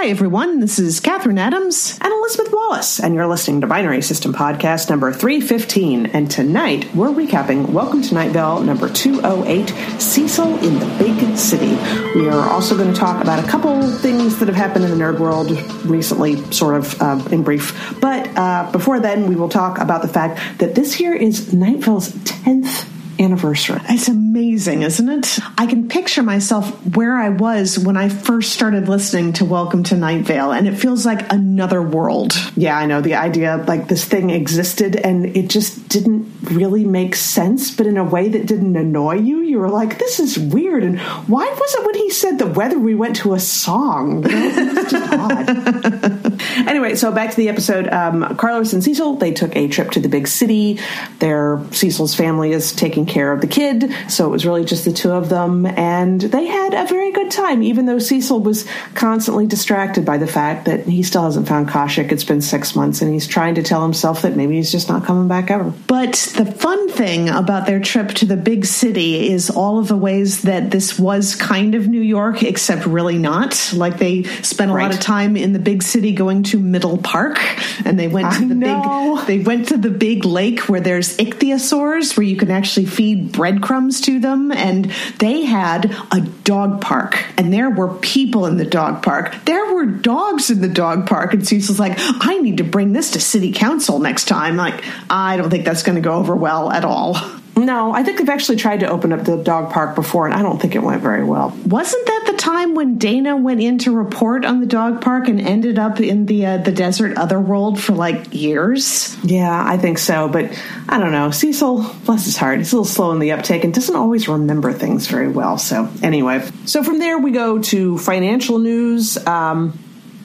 Hi, everyone. This is Catherine Adams and Elizabeth Wallace, and you're listening to Binary System Podcast number 315. And tonight we're recapping Welcome to Night Vale number 208 Cecil in the Big City. We are also going to talk about a couple things that have happened in the nerd world recently, sort of uh, in brief. But uh, before then, we will talk about the fact that this year is Night Vale's 10th anniversary. It's amazing, isn't it? I can picture myself where I was when I first started listening to Welcome to Night Vale, and it feels like another world. Yeah, I know. The idea like this thing existed and it just didn't really make sense, but in a way that didn't annoy you. You were like, this is weird. And why was it when he said the weather we went to a song? You know, it's just odd. anyway, so back to the episode. Um, Carlos and Cecil, they took a trip to the big city. Their Cecil's family is taking care of the kid, so it was really just the two of them, and they had a very good time, even though Cecil was constantly distracted by the fact that he still hasn't found Khoshekh. It's been six months, and he's trying to tell himself that maybe he's just not coming back ever. But the fun thing about their trip to the big city is all of the ways that this was kind of New York, except really not. Like they spent a right. lot of time in the big city going to Middle Park, and they went to I the know. big they went to the big lake where there's ichthyosaurs, where you can actually feed breadcrumbs to them, and they had a dog park, and there were people in the dog park. There were dogs in the dog park, and Cecil's like, I need to bring this to city council next time. Like, I don't think that's going to go over well at all. No, I think they've actually tried to open up the dog park before, and I don't think it went very well. Wasn't that the time when Dana went in to report on the dog park and ended up in the uh, the desert otherworld for like years? Yeah, I think so. But I don't know. Cecil, bless his heart, he's a little slow in the uptake and doesn't always remember things very well. So anyway, so from there we go to financial news. Um,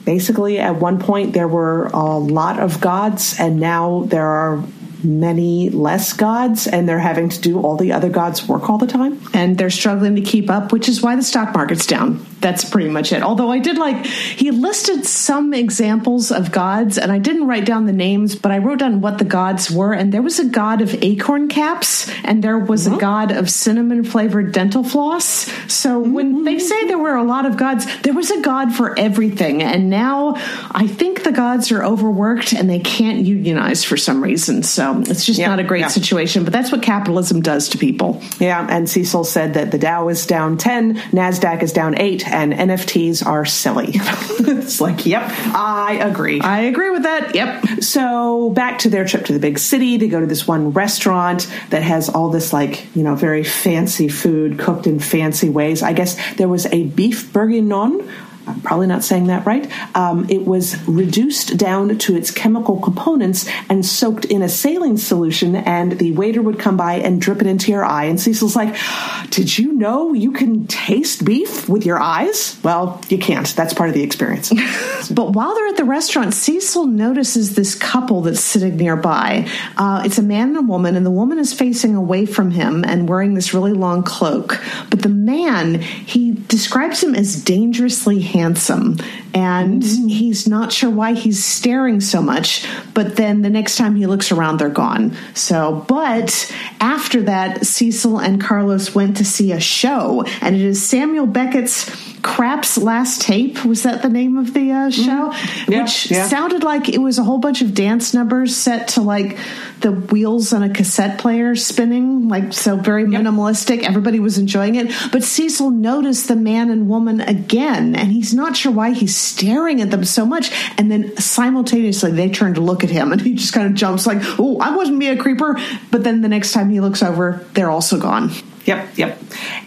basically, at one point there were a lot of gods, and now there are many less gods and they're having to do all the other gods' work all the time. And they're struggling to keep up, which is why the stock market's down. That's pretty much it. Although I did like, he listed some examples of gods, and I didn't write down the names, but I wrote down what the gods were. And there was a god of acorn caps, and there was mm-hmm. a god of cinnamon flavored dental floss. So mm-hmm. when they say there were a lot of gods, there was a god for everything. And now I think the gods are overworked and they can't unionize for some reason. So it's just yeah, not a great yeah. situation, but that's what capitalism does to people. Yeah, and Cecil said that the Dow is down 10, NASDAQ is down 8, and NFTs are silly. it's like, yep, I agree. I agree with that. Yep. So back to their trip to the big city, they go to this one restaurant that has all this, like, you know, very fancy food cooked in fancy ways. I guess there was a beef bourguignon I'm probably not saying that right. Um, it was reduced down to its chemical components and soaked in a saline solution, and the waiter would come by and drip it into your eye. And Cecil's like, Did you know you can taste beef with your eyes? Well, you can't. That's part of the experience. but while they're at the restaurant, Cecil notices this couple that's sitting nearby. Uh, it's a man and a woman, and the woman is facing away from him and wearing this really long cloak. But the man, he describes him as dangerously handsome and mm-hmm. he's not sure why he's staring so much but then the next time he looks around they're gone so but after that cecil and carlos went to see a show and it is samuel beckett's Krapp's Last Tape was that the name of the uh, show, mm-hmm. yeah, which yeah. sounded like it was a whole bunch of dance numbers set to like the wheels on a cassette player spinning, like so very yep. minimalistic. Everybody was enjoying it, but Cecil noticed the man and woman again, and he's not sure why he's staring at them so much. And then simultaneously, they turn to look at him, and he just kind of jumps like, "Oh, I wasn't being a creeper." But then the next time he looks over, they're also gone. Yep, yep.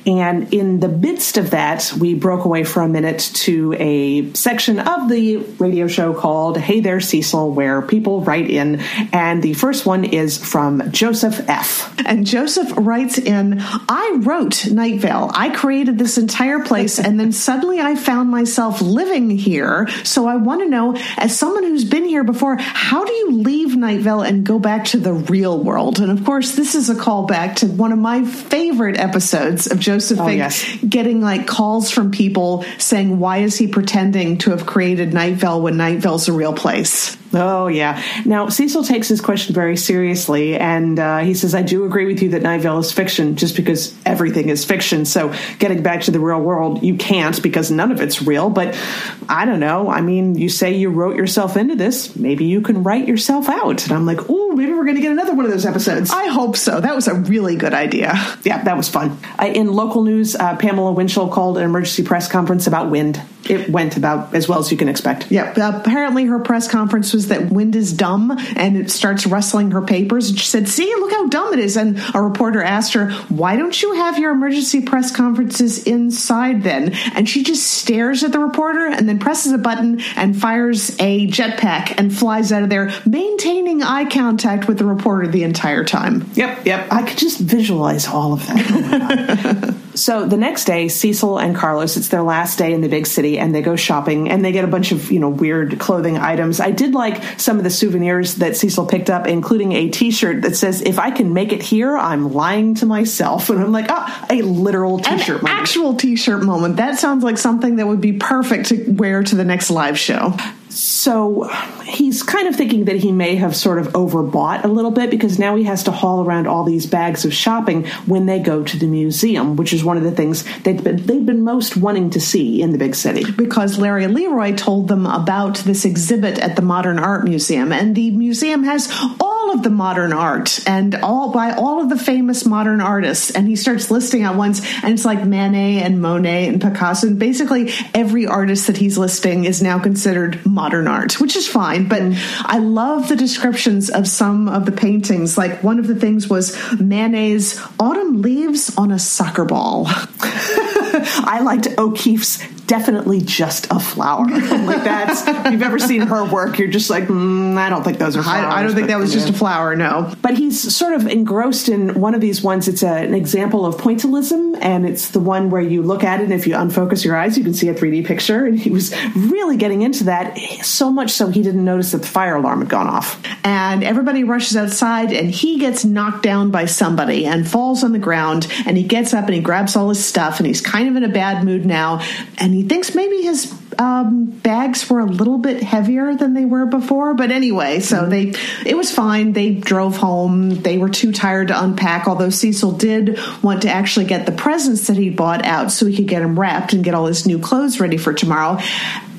And in the midst of that, we broke away for a minute to a section of the radio show called Hey There, Cecil, where people write in. And the first one is from Joseph F. And Joseph writes in I wrote Night Vale. I created this entire place, and then suddenly I found myself living here. So I want to know, as someone who's been here before, how do you leave Night Vale and go back to the real world? And of course, this is a callback to one of my favorite episodes of Joseph Oh, yes. getting like calls from people saying, "Why is he pretending to have created Night Vale when Night Vale's a real place?" Oh, yeah. Now, Cecil takes his question very seriously, and uh, he says, I do agree with you that Night Vale is fiction just because everything is fiction. So, getting back to the real world, you can't because none of it's real. But I don't know. I mean, you say you wrote yourself into this. Maybe you can write yourself out. And I'm like, oh, maybe we're going to get another one of those episodes. I hope so. That was a really good idea. yeah, that was fun. Uh, in local news, uh, Pamela Winchell called an emergency press conference about wind. It went about as well as you can expect. Yeah, apparently her press conference was that wind is dumb and it starts rustling her papers. And she said, See, look how dumb it is. And a reporter asked her, Why don't you have your emergency press conferences inside then? And she just stares at the reporter and then presses a button and fires a jetpack and flies out of there, maintaining eye contact with the reporter the entire time. Yep, yep. I could just visualize all of that. Oh so the next day, Cecil and Carlos, it's their last day in the big city, and they go shopping and they get a bunch of, you know, weird clothing items. I did like some of the souvenirs that Cecil picked up, including a t shirt that says, If I can make it here, I'm lying to myself. And I'm like, ah, a literal t shirt moment. actual t shirt moment. That sounds like something that would be perfect to wear to the next live show. So he's kind of thinking that he may have sort of overbought a little bit because now he has to haul around all these bags of shopping when they go to the museum, which is one of the things they've been, they've been most wanting to see in the big city. because Larry Leroy told them about this exhibit at the Modern Art Museum, and the museum has all of the modern art and all by all of the famous modern artists. And he starts listing at once, and it's like Manet and Monet and Picasso. And basically, every artist that he's listing is now considered modern art, which is fine. But I love the descriptions of some of the paintings. Like one of the things was Manet's autumn leaves on a soccer ball. I liked O'Keeffe's definitely just a flower. like that's if you've ever seen her work, you're just like, mm, I don't think those are flowers. I, I don't think that was just a flower, no. But he's sort of engrossed in one of these ones. It's a, an example of pointillism, and it's the one where you look at it, and if you unfocus your eyes, you can see a 3D picture. And he was really getting into that, so much so he didn't notice that the fire alarm had gone off. and everybody rushes outside and he gets knocked down by somebody and falls on the ground and he gets up and he grabs all his stuff and he's kind of in a bad mood now and he thinks maybe his um, bags were a little bit heavier than they were before but anyway so they it was fine. They drove home. They were too tired to unpack although cecil did want to actually get the presents that he bought out so he could get them wrapped and get all his new clothes ready for tomorrow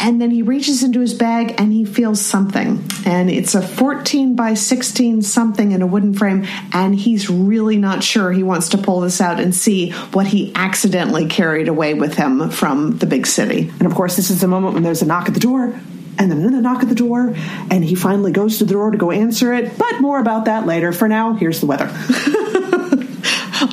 and then he reaches into his bag and he feels something. And it's a 14 by 16 something in a wooden frame. And he's really not sure he wants to pull this out and see what he accidentally carried away with him from the big city. And of course, this is the moment when there's a knock at the door. And then another knock at the door, and he finally goes to the door to go answer it. But more about that later. For now, here's the weather.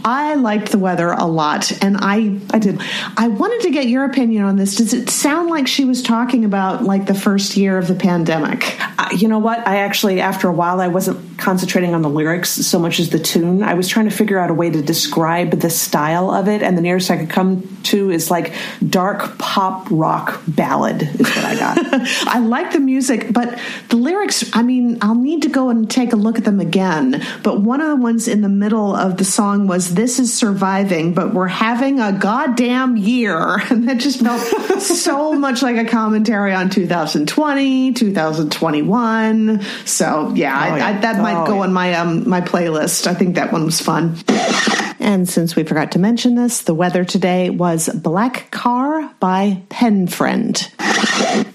I liked the weather a lot, and I I did. I wanted to get your opinion on this. Does it sound like she was talking about like the first year of the pandemic? Uh, you know what? I actually, after a while, I wasn't concentrating on the lyrics so much as the tune. I was trying to figure out a way to describe the style of it, and the nearest I could come to is like dark pop rock ballad, is what I got. I like the music, but the lyrics, I mean, I'll need to go and take a look at them again. But one of the ones in the middle of the song was This is Surviving, but we're having a goddamn year. And that just felt so much like a commentary on 2020, 2021. So, yeah, Oh, yeah. I, that might Oh, go yeah. on my, um, my playlist. I think that one was fun. And since we forgot to mention this, the weather today was Black Car by Pen Friend.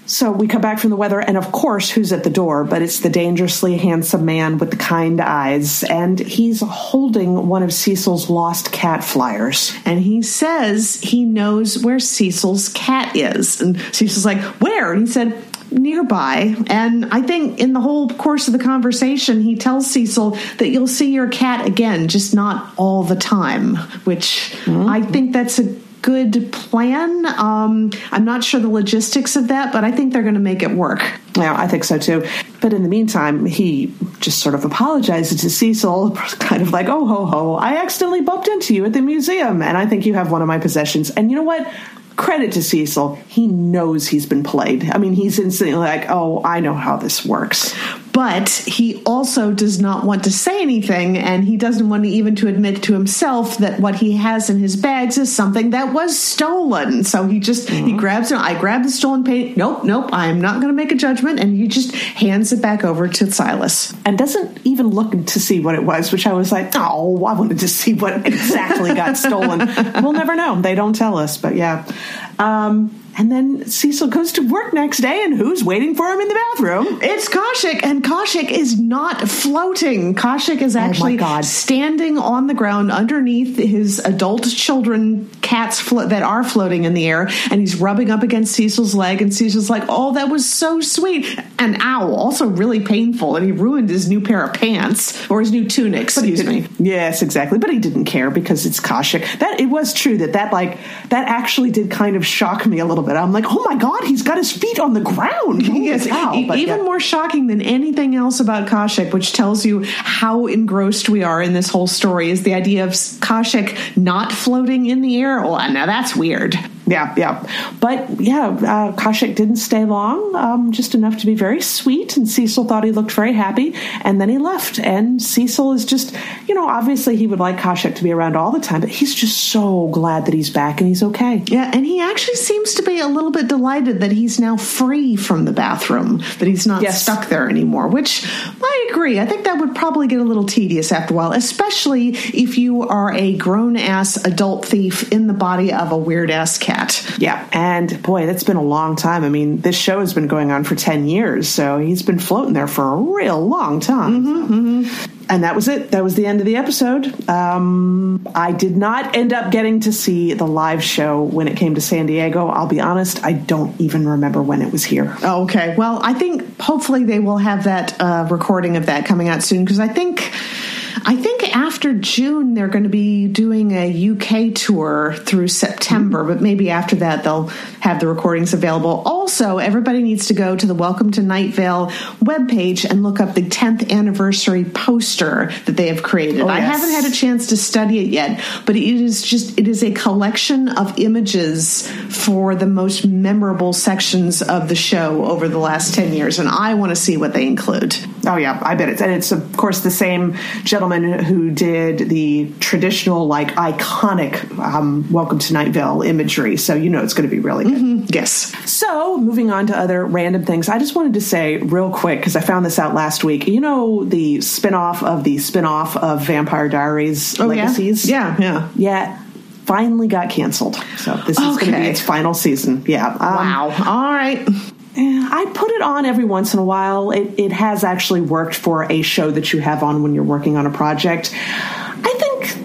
So we come back from the weather, and of course, who's at the door? But it's the dangerously handsome man with the kind eyes, and he's holding one of Cecil's lost cat flyers. and he says he knows where Cecil's cat is. And Cecil's like, Where? And he said, Nearby. And I think in the whole course of the conversation, he tells Cecil that you'll see your cat again, just not all the time, which I think that's a good plan. Um, I'm not sure the logistics of that, but I think they're going to make it work. Yeah, I think so too. But in the meantime, he just sort of apologizes to Cecil, kind of like, oh, ho, ho, I accidentally bumped into you at the museum, and I think you have one of my possessions. And you know what? Credit to Cecil. He knows he's been played. I mean, he's instantly like, oh, I know how this works. But he also does not want to say anything, and he doesn't want to even to admit to himself that what he has in his bags is something that was stolen. So he just mm-hmm. he grabs it. I grab the stolen paint. Nope, nope. I am not going to make a judgment, and he just hands it back over to Silas and doesn't even look to see what it was. Which I was like, oh, I wanted to see what exactly got stolen. We'll never know. They don't tell us, but yeah. Um, and then Cecil goes to work next day, and who's waiting for him in the bathroom? It's Khoshekh, and Khoshekh is not floating. Khoshekh is oh actually oh standing on the ground underneath his adult children cats flo- that are floating in the air, and he's rubbing up against Cecil's leg, and Cecil's like, "Oh, that was so sweet." And ow, also really painful, and he ruined his new pair of pants or his new tunic. Excuse me. Yes, exactly. But he didn't care because it's Khoshekh. That it was true that that like that actually did kind of shock me a little bit. I'm like, oh my god, he's got his feet on the ground. yes, even yeah. more shocking than anything else about Khoshekh, which tells you how engrossed we are in this whole story, is the idea of Khoshekh not floating in the air. Well, now that's weird yeah, yeah. But yeah, uh, Khoshekh didn't stay long, um, just enough to be very sweet. And Cecil thought he looked very happy, and then he left. And Cecil is just, you know, obviously he would like Khoshekh to be around all the time, but he's just so glad that he's back and he's okay. Yeah, and he actually seems to be a little bit delighted that he's now free from the bathroom, that he's not yes. stuck there anymore, which I agree. I think that would probably get a little tedious after a while, especially if you are a grown ass adult thief in the body of a weird ass cat that. Yeah. And boy, that's been a long time. I mean, this show has been going on for 10 years, so he's been floating there for a real long time. Mm-hmm, mm-hmm. And that was it. That was the end of the episode. Um, I did not end up getting to see the live show when it came to San Diego. I'll be honest, I don't even remember when it was here. Oh, okay. Well, I think hopefully they will have that uh, recording of that coming out soon because I think I think after June they're going to be doing a UK tour through September, but maybe after that they'll have the recordings available. Also, everybody needs to go to the Welcome to Night Vale webpage and look up the 10th anniversary poster that they have created. Oh, yes. I haven't had a chance to study it yet, but it is just it is a collection of images for the most memorable sections of the show over the last 10 years and I want to see what they include. Oh yeah, I bet it's and it's of course the same gentleman who did the traditional like iconic um, Welcome to Night Vale imagery. So you know it's going to be really good. Mm-hmm. Yes. So moving on to other random things, I just wanted to say real quick because I found this out last week. You know the spinoff of the spinoff of Vampire Diaries oh, Legacies. Yeah, yeah, yeah. yeah finally got canceled. So this is okay. going to be its final season. Yeah. Um, wow. All right. I put it on every once in a while. It, it has actually worked for a show that you have on when you're working on a project.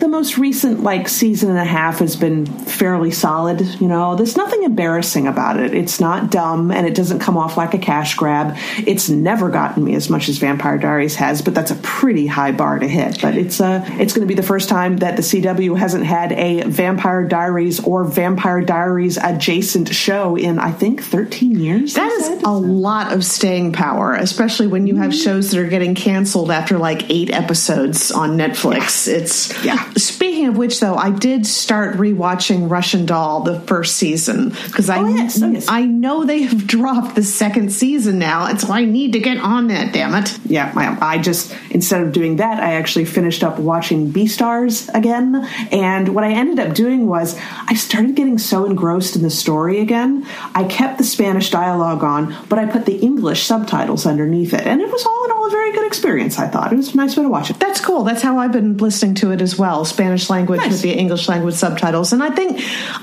The most recent like season and a half has been fairly solid. You know, there's nothing embarrassing about it. It's not dumb and it doesn't come off like a cash grab. It's never gotten me as much as Vampire Diaries has, but that's a pretty high bar to hit. But it's uh it's going to be the first time that the CW hasn't had a Vampire Diaries or Vampire Diaries adjacent show in I think 13 years. That is a lot of staying power, especially when you have mm-hmm. shows that are getting canceled after like 8 episodes on Netflix. Yeah. It's yeah. Speaking of which, though, I did start rewatching Russian Doll the first season because I oh, yes. Oh, yes. I know they have dropped the second season now, and so I need to get on that. Damn it! Yeah, I, I just instead of doing that, I actually finished up watching Beastars again, and what I ended up doing was I started getting so engrossed in the story again. I kept the Spanish dialogue on, but I put the English subtitles underneath it, and it was all in all a very good experience. I thought it was a nice way to watch it. That's cool. That's how I've been listening to it as well Spanish language nice. with the English language subtitles. And I think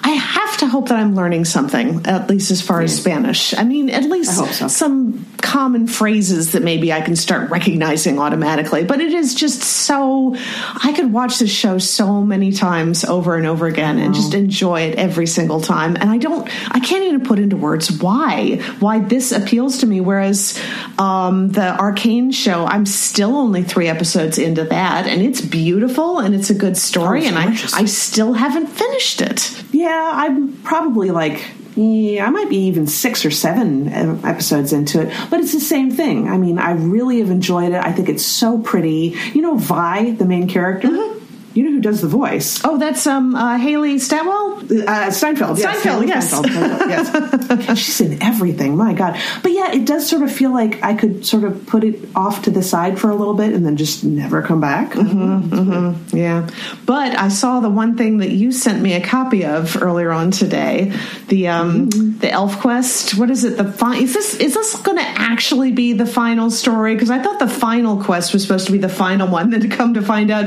I have to hope that I'm learning something, at least as far as Spanish. I mean, at least so. some common phrases that maybe I can start recognizing automatically. But it is just so, I could watch this show so many times over and over again and just enjoy it every single time. And I don't, I can't even put into words why, why this appeals to me. Whereas um, the Arcane show, I'm still only three episodes into that and it's beautiful and it's a good story, oh, and I, I still haven't finished it. Yeah, I'm probably like yeah, I might be even six or seven episodes into it, but it's the same thing. I mean, I really have enjoyed it. I think it's so pretty. You know, Vi, the main character. Mm-hmm. You know does the voice? Oh, that's um uh, Hailee Steinfeld. Uh, Steinfeld. Yes, Steinfeld. Yes. Steinfeld. yes. she's in everything. My God. But yeah, it does sort of feel like I could sort of put it off to the side for a little bit and then just never come back. Mm-hmm, mm-hmm. Yeah. But I saw the one thing that you sent me a copy of earlier on today. The um mm-hmm. the Elf Quest. What is it? The fi- is this is this going to actually be the final story? Because I thought the final quest was supposed to be the final one. Then to come to find out,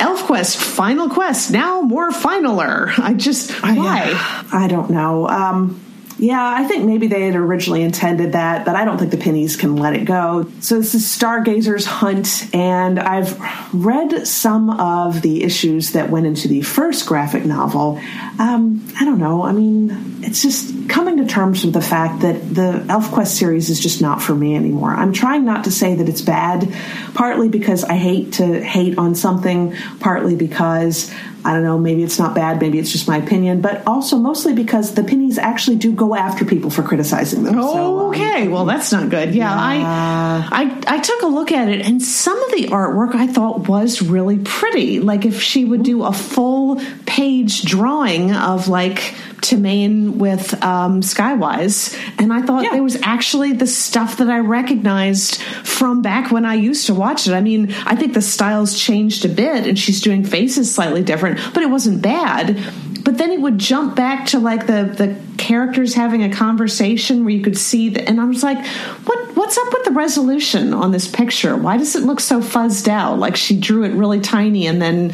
Elf Quest final quest now more finaler. I just why? I, I don't know. Um, yeah, I think maybe they had originally intended that, but I don't think the Pinis can let it go. So this is Stargazer's Hunt, and I've read some of the issues that went into the first graphic novel. Um, I don't know. I mean, it's just coming to terms with the fact that the ElfQuest series is just not for me anymore. I'm trying not to say that it's bad, partly because I hate to hate on something, partly because I don't know, maybe it's not bad, maybe it's just my opinion, but also mostly because the Pinis actually do go after people for criticizing them. so, okay, um, well that's not good. Yeah, yeah, I, I I took a look at it, and some of the artwork I thought was really pretty. Like if she would do a full page drawing of like Timmain with um, Skywise, and I thought yeah. there was actually the stuff that I recognized from back when I used to watch it. I mean, I think the styles changed a bit, and she's doing faces slightly different, but it wasn't bad. But then it would jump back to like the the characters having a conversation where you could see that, and I was like, what what's up with the resolution on this picture? Why does it look so fuzzed out? Like she drew it really tiny and then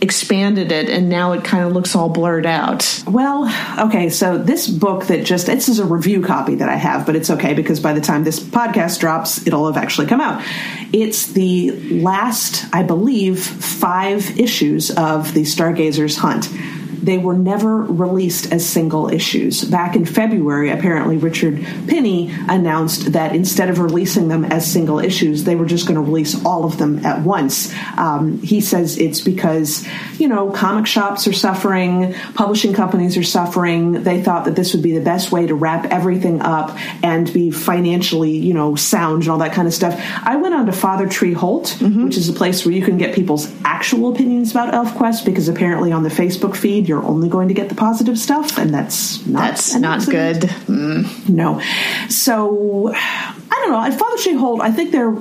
expanded it and now it kind of looks all blurred out. Well, okay, so this book that just this is a review copy that I have, but it's okay because by the time this podcast drops, it'll have actually come out. It's the last, I believe, five issues of the Stargazer's Hunt they were never released as single issues. Back in February, apparently Richard Pini announced that instead of releasing them as single issues, they were just going to release all of them at once. Um, he says it's because, you know, comic shops are suffering, publishing companies are suffering. They thought that this would be the best way to wrap everything up and be financially, you know, sound and all that kind of stuff. I went on to Father Tree Holt, mm-hmm. which is a place where you can get people's actual opinions about ElfQuest because apparently on the Facebook feed, you're only going to get the positive stuff, and that's not that's not good. Mm. No, so I don't know. At Father Tree Holt, I think they're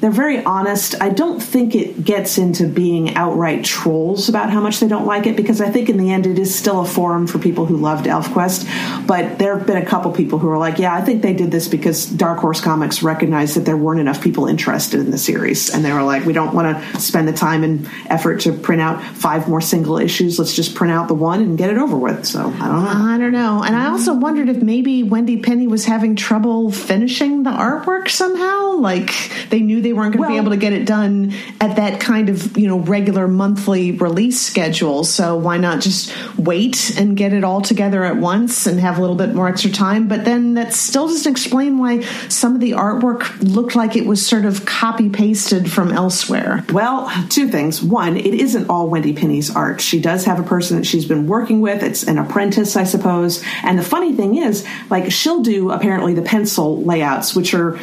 they're very honest. I don't think it gets into being outright trolls about how much they don't like it because I think in the end it is still a forum for people who loved ElfQuest. But there have been a couple people who are like, yeah, I think they did this because Dark Horse Comics recognized that there weren't enough people interested in the series. And they were like, we don't want to spend the time and effort to print out five more single issues. Let's just print out the one and get it over with. So I don't know. I don't know. And I also wondered if maybe Wendy Pini was having trouble finishing the artwork somehow. Like they knew they they weren't going to well, be able to get it done at that kind of you know regular monthly release schedule. So why not just wait and get it all together at once and have a little bit more extra time? But then that still doesn't explain why some of the artwork looked like it was sort of copy pasted from elsewhere. Well, two things. One, it isn't all Wendy Pini's art. She does have a person that she's been working with. It's an apprentice, I suppose. And the funny thing is, like she'll do apparently the pencil layouts, which are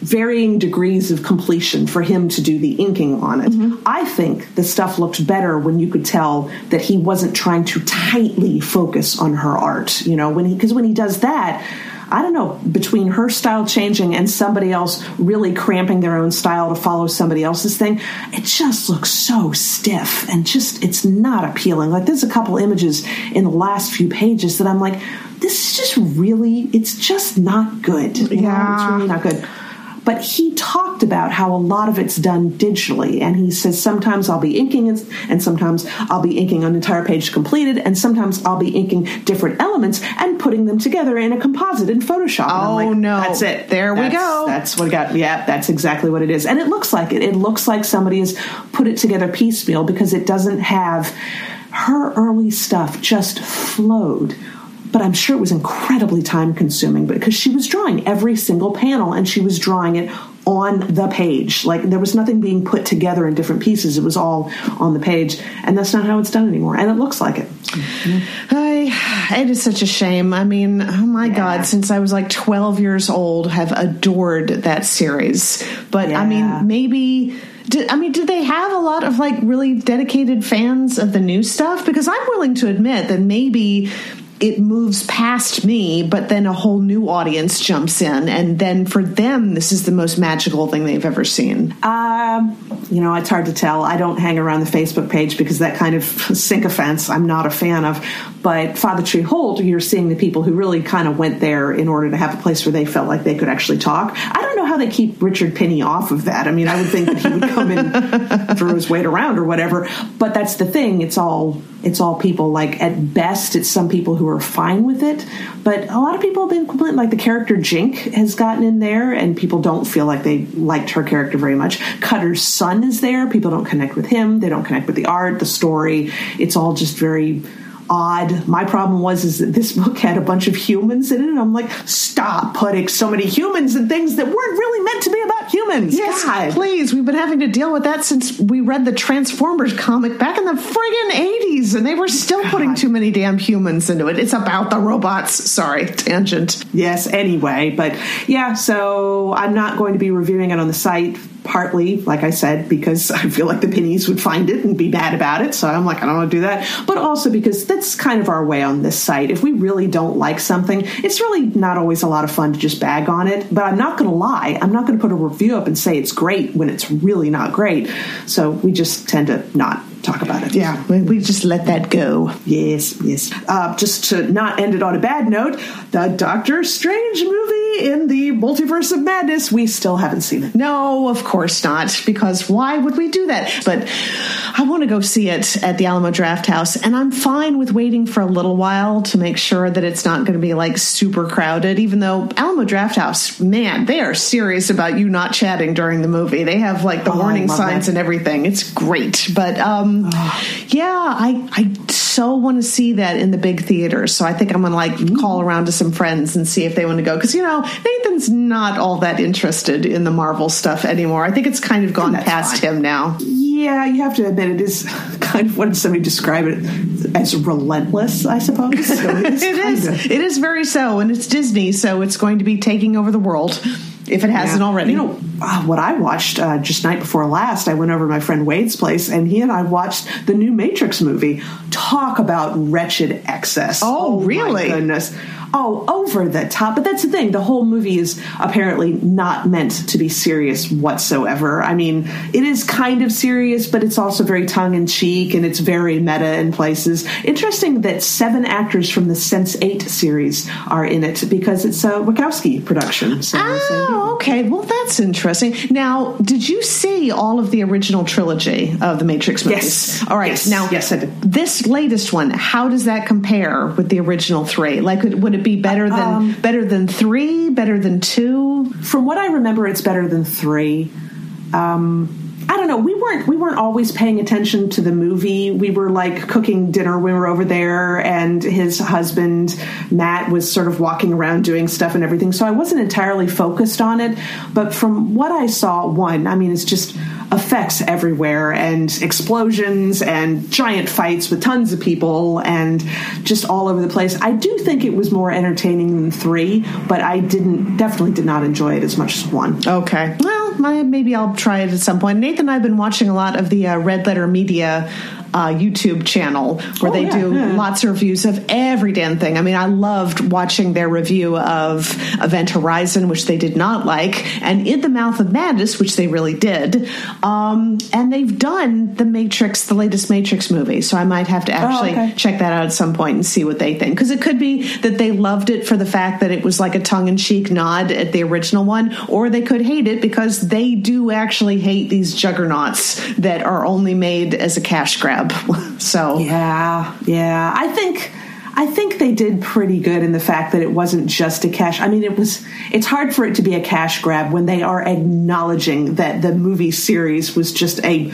varying degrees of completion for him to do the inking on it. Mm-hmm. I think the stuff looked better when you could tell that he wasn't trying to tightly focus on her art. You know, when he because when he does that. I don't know, between her style changing and somebody else really cramping their own style to follow somebody else's thing, it just looks so stiff and just, it's not appealing. Like, there's a couple images in the last few pages that I'm like, this is just really, it's just not good. You yeah. Know? It's really not good but he talked about how a lot of it's done digitally. And he says sometimes I'll be inking and, and sometimes I'll be inking an entire page completed, and sometimes I'll be inking different elements and putting them together in a composite in Photoshop. Oh, like, no. That's it. There that's, we go. That's what got. Yeah, that's exactly what it is. And it looks like it. It looks like somebody has put it together piecemeal because it doesn't have her early stuff just flowed but I'm sure it was incredibly time consuming because she was drawing every single panel and she was drawing it on the page. Like there was nothing being put together in different pieces. It was all on the page, and that's not how it's done anymore. And it looks like it. I, it is such a shame. I mean, oh my yeah. God! Since I was like 12 years old, have adored that series. But yeah. I mean, maybe. Did, I mean, do they have a lot of like really dedicated fans of the new stuff? Because I'm willing to admit that maybe it moves past me, but then a whole new audience jumps in, and then for them, this is the most magical thing they've ever seen. Um, you know, it's hard to tell. I don't hang around the Facebook page because that kind of sycophants I'm not a fan of. But Father Tree Holt, you're seeing the people who really kind of went there in order to have a place where they felt like they could actually talk. I don't know how they keep Richard Pini off of that. I mean, I would think that he would come in, throw his weight around or whatever. But that's the thing. It's all it's all people like at best it's some people who are fine with it. But a lot of people have been complaining, like the character jink has gotten in there and people don't feel like they liked her character very much. Cutter's son is there. People don't connect with him. They don't connect with the art the story. It's all just very odd. My problem was is that this book had a bunch of humans in it, and I'm like, stop putting so many humans in things that weren't really meant to be about humans. Yes, God. please. We've been having to deal with that since we read the Transformers comic back in the friggin' 80s, and they were still God. putting too many damn humans into it. It's about the robots. Sorry, tangent. Yes, anyway, but yeah, so I'm not going to be reviewing it on the site partly, like I said, because I feel like the Pinis would find it and be bad about it. So I'm like, I don't want to do that. But also because that's kind of our way on this site. If we really don't like something, it's really not always a lot of fun to just bag on it. But I'm not going to lie. I'm not going to put a review up and say it's great when it's really not great. So we just tend to not talk about it. Yeah, we just let that go. Yes, yes. Uh, just to not end it on a bad note, the Doctor Strange movie in the Multiverse of Madness, we still haven't seen it. No, of course not, because why would we do that? But I want to go see it at the Alamo Drafthouse, and I'm fine with waiting for a little while to make sure that it's not going to be like super crowded, even though Alamo Drafthouse, man, they are serious about you not chatting during the movie. They have like the oh, warning signs that. and everything. It's great. But um, yeah, I, I so want to see that in the big theaters. So I think I'm going to like mm. call around to some friends and see if they want to go. Because, you know, Nathan's not all that interested in the Marvel stuff anymore. I think it's kind of gone past fine. him now. Yeah, you have to admit it is kind of what did somebody describe it as relentless, I suppose. So it is. it, is it is very so. And it's Disney, so it's going to be taking over the world if it hasn't yeah. already. You know, uh, what I watched uh, just night before last, I went over to my friend Wade's place, and he and I watched the new Matrix movie. Talk about wretched excess! Oh, oh really? goodness oh, over the top. But that's the thing. The whole movie is apparently not meant to be serious whatsoever. I mean, it is kind of serious, but it's also very tongue in cheek and it's very meta in places. Interesting that seven actors from the Sense 8 series are in it because it's a Wachowski production. So oh, okay. Well, that's interesting. Now, did you see all of the original trilogy of the Matrix movies? Yes. All right. Yes. Now, yes, I did. this latest one, how does that compare with the original three? Like, would it be better than um, better than three? Better than two? From what I remember, it's better than three. Um, I don't know. We weren't we weren't always paying attention to the movie. We were like cooking dinner when we were over there, and his husband Matt was sort of walking around doing stuff and everything. So I wasn't entirely focused on it. But from what I saw, one, I mean, it's just effects everywhere and explosions and giant fights with tons of people and just all over the place. I do think it was more entertaining than three, but I didn't definitely did not enjoy it as much as one. Okay. Well, maybe I'll try it at some point. Nathan and I have been watching a lot of the uh, Red Letter Media uh, YouTube channel where oh, they yeah, do yeah. lots of reviews of every damn thing. I mean, I loved watching their review of Event Horizon, which they did not like, and In the Mouth of Madness, which they really did. Um, and they've done the Matrix, the latest Matrix movie. So I might have to oh, actually oh, okay. check that out at some point and see what they think. Because it could be that they loved it for the fact that it was like a tongue in cheek nod at the original one, or they could hate it because they do actually hate these juggernauts that are only made as a cash grab so yeah, yeah, I think. I think they did pretty good in the fact that it wasn't just a cash. I mean, it was. It's hard for it to be a cash grab when they are acknowledging that the movie series was just a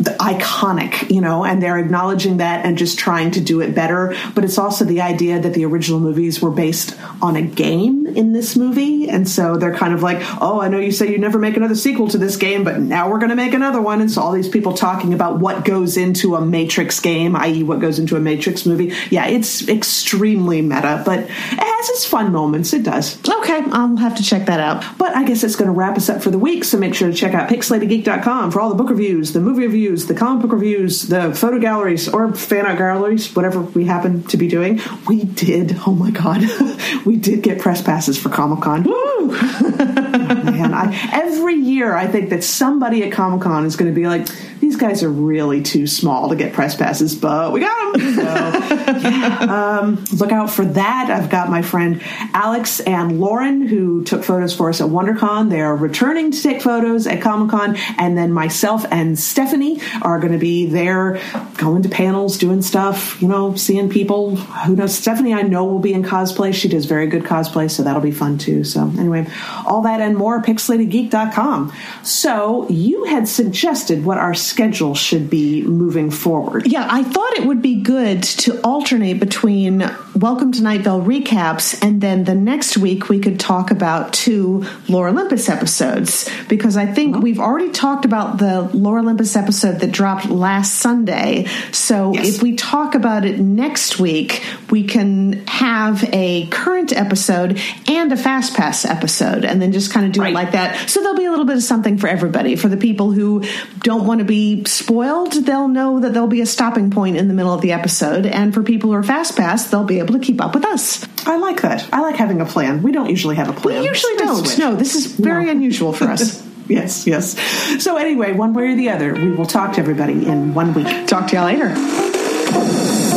iconic, you know, and they're acknowledging that and just trying to do it better. But it's also the idea that the original movies were based on a game in this movie, and so they're kind of like, "Oh, I know you say you never make another sequel to this game, but now we're going to make another one." And so all these people talking about what goes into a Matrix game, i.e., what goes into a Matrix movie. Yeah, it's extremely meta, but it has its fun moments. It does. Okay, I'll have to check that out. But I guess it's going to wrap us up for the week. So make sure to check out pixelatedgeek.com for all the book reviews, the movie reviews, the comic book reviews, the photo galleries, or fan art galleries, whatever we happen to be doing. We did. Oh my god, we did get press passes for Comic Con. Woo! Man, I, every year I think that somebody at Comic Con is going to be like, these guys are really too small to get press passes, but we got them. So, yeah, um, look out for that. I've got my friend Alex and Lauren who took photos for us at WonderCon. They are returning to take photos at Comic Con, and then myself and Stephanie are going to be there, going to panels, doing stuff. You know, seeing people. Who knows? Stephanie, I know will be in cosplay. She does very good cosplay, so that'll be fun too. So anyway, all that and more, pixelatedgeek.com. So you had suggested what our schedule should be moving forward. Yeah, I thought it would be good to alternate between Welcome to Night Vale recaps and then the next week we could talk about two Lore Olympus episodes because I think oh. we've already talked about the Lore Olympus episode that dropped last Sunday. So Yes. if we talk about it next week, we can have a current episode and a Fast Pass episode and then just kind of do Right. Like that. So there'll be a little bit of something for everybody. For the people who don't want to be spoiled, they'll know that there'll be a stopping point in the middle of the episode. And for people who are Fast Pass, they'll be able to keep up with us. I like that. I like having a plan. We don't usually have a plan. We usually don't. switch. No, this is very No. unusual for us. Yes, yes. So anyway, one way or the other, we will talk to everybody in one week. Talk to y'all later.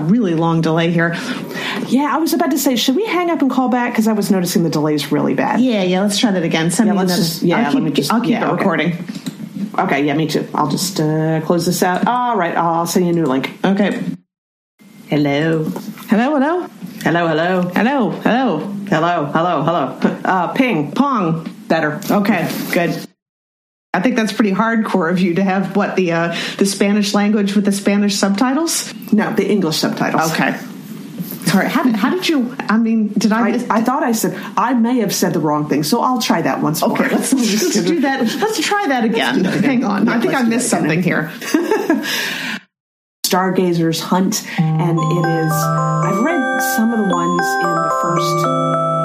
A really long delay here. Yeah, I was about to say, should we hang up and call back? Because I was noticing the delay's really bad. Yeah, yeah. Let's try that again. Send Yeah, me let's another. just- yeah, I'll let me just- I'll keep yeah, it okay. recording. Okay, yeah, me too. I'll just uh, close this out. All right, I'll send you a new link. Okay. Hello. Hello, hello, Hello, hello. hello, hello. Hello, hello, hello. Uh, ping. Pong. Better. Okay, good. I think that's pretty hardcore of you to have what the uh, the Spanish language with the Spanish subtitles. No, the English subtitles. Okay. Sorry. How, how did you? I mean, did I? I, I thought I said I may have said the wrong thing, so I'll try that once more. okay, let's, let's do that. Let's try that again. Hang on. I think I missed something here. Stargazer's Hunt, and it is. I've read some of the ones in the first